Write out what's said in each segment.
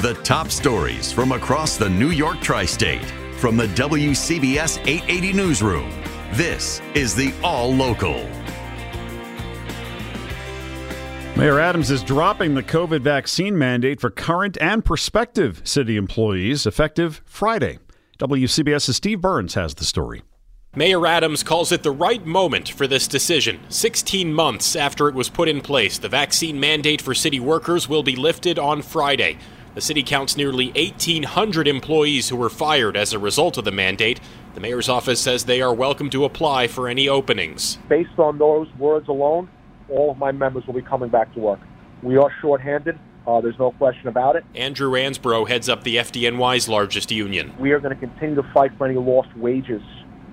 The top stories from across the New York tri state from the WCBS 880 Newsroom. This is the All Local. Mayor Adams is dropping the COVID vaccine mandate for current and prospective city employees effective Friday. WCBS's Steve Burns has the story. Mayor Adams calls it the right moment for this decision. 16 months after it was put in place, the vaccine mandate for city workers will be lifted on Friday. The city counts nearly 1,800 employees who were fired as a result of the mandate. The mayor's office says they are welcome to apply for any openings. Based on those words alone, all of my members will be coming back to work. We are shorthanded. Uh, there's no question about it. Andrew Ansbro heads up the FDNY's largest union. We are going to continue to fight for any lost wages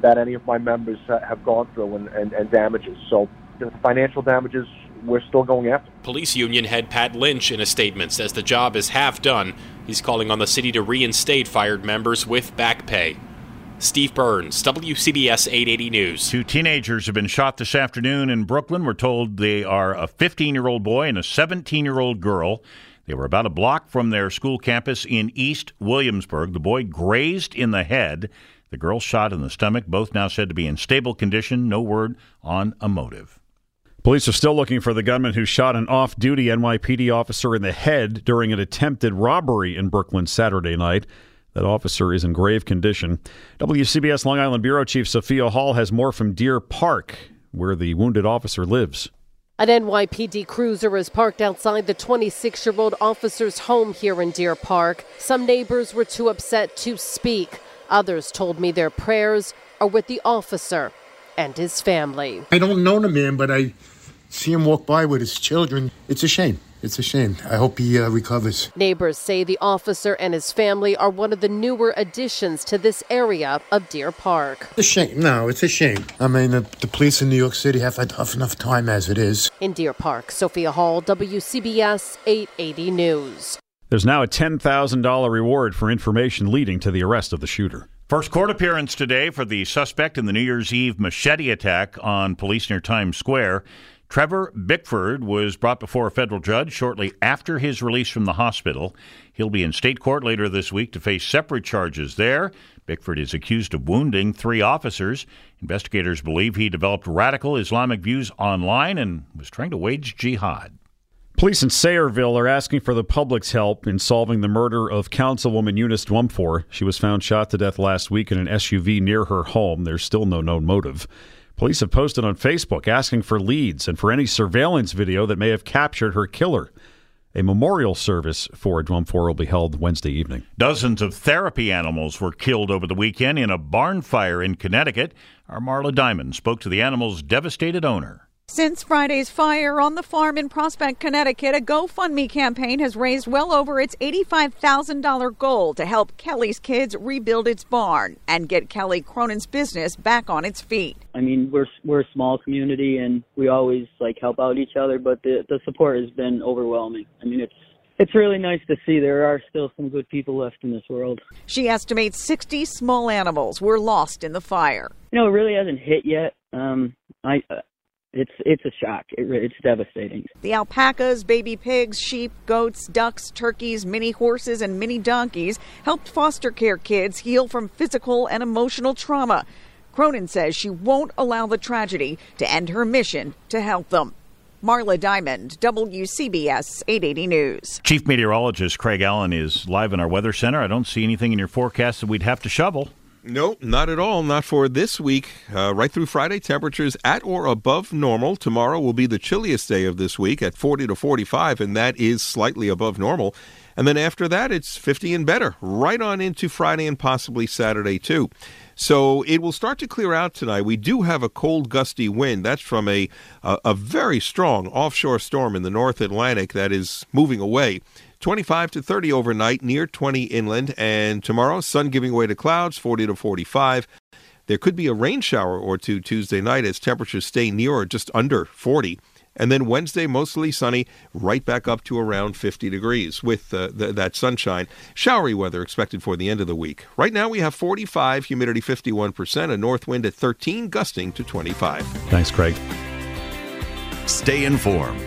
that any of my members uh, have gone through and, and, and damages. So the financial damages we're still going after. Police union head Pat Lynch in a statement says the job is half done. He's calling on the city to reinstate fired members with back pay. Steve Burns, WCBS 880 News. Two teenagers have been shot this afternoon in Brooklyn. We're told they are a 15 year old boy and a 17 year old girl. They were about a block from their school campus in East Williamsburg. The boy grazed in the head. The girl shot in the stomach, both now said to be in stable condition. No word on a motive. Police are still looking for the gunman who shot an off duty NYPD officer in the head during an attempted robbery in Brooklyn Saturday night. That officer is in grave condition. WCBS Long Island Bureau Chief Sophia Hall has more from Deer Park, where the wounded officer lives. An NYPD cruiser is parked outside the 26 year old officer's home here in Deer Park. Some neighbors were too upset to speak. Others told me their prayers are with the officer and his family. I don't know the man, but I see him walk by with his children. It's a shame. It's a shame. I hope he uh, recovers. Neighbors say the officer and his family are one of the newer additions to this area of Deer Park. It's a shame. No, it's a shame. I mean, the, the police in New York City have had tough enough time as it is. In Deer Park, Sophia Hall, WCBS 880 News. There's now a $10,000 reward for information leading to the arrest of the shooter. First court appearance today for the suspect in the New Year's Eve machete attack on police near Times Square. Trevor Bickford was brought before a federal judge shortly after his release from the hospital. He'll be in state court later this week to face separate charges there. Bickford is accused of wounding three officers. Investigators believe he developed radical Islamic views online and was trying to wage jihad. Police in Sayreville are asking for the public's help in solving the murder of Councilwoman Eunice Dwumfor. She was found shot to death last week in an SUV near her home. There's still no known motive. Police have posted on Facebook asking for leads and for any surveillance video that may have captured her killer. A memorial service for Dwumfor will be held Wednesday evening. Dozens of therapy animals were killed over the weekend in a barn fire in Connecticut. Our Marla Diamond spoke to the animal's devastated owner. Since Friday's fire on the farm in Prospect, Connecticut, a GoFundMe campaign has raised well over its $85,000 goal to help Kelly's kids rebuild its barn and get Kelly Cronin's business back on its feet. I mean, we're we're a small community and we always like help out each other, but the the support has been overwhelming. I mean, it's it's really nice to see there are still some good people left in this world. She estimates 60 small animals were lost in the fire. You know, it really hasn't hit yet. Um, I it's it's a shock. It, it's devastating. The alpacas, baby pigs, sheep, goats, ducks, turkeys, mini horses, and mini donkeys helped foster care kids heal from physical and emotional trauma. Cronin says she won't allow the tragedy to end her mission to help them. Marla Diamond, WCBS 880 News. Chief Meteorologist Craig Allen is live in our weather center. I don't see anything in your forecast that we'd have to shovel. No, not at all. Not for this week. Uh, right through Friday, temperatures at or above normal. Tomorrow will be the chilliest day of this week at 40 to 45, and that is slightly above normal. And then after that, it's 50 and better, right on into Friday and possibly Saturday, too. So it will start to clear out tonight. We do have a cold, gusty wind. That's from a, a, a very strong offshore storm in the North Atlantic that is moving away. 25 to 30 overnight, near 20 inland. And tomorrow, sun giving way to clouds, 40 to 45. There could be a rain shower or two Tuesday night as temperatures stay near or just under 40. And then Wednesday, mostly sunny, right back up to around 50 degrees with uh, th- that sunshine. Showery weather expected for the end of the week. Right now we have 45, humidity 51%, a north wind at 13, gusting to 25. Thanks, Craig. Stay informed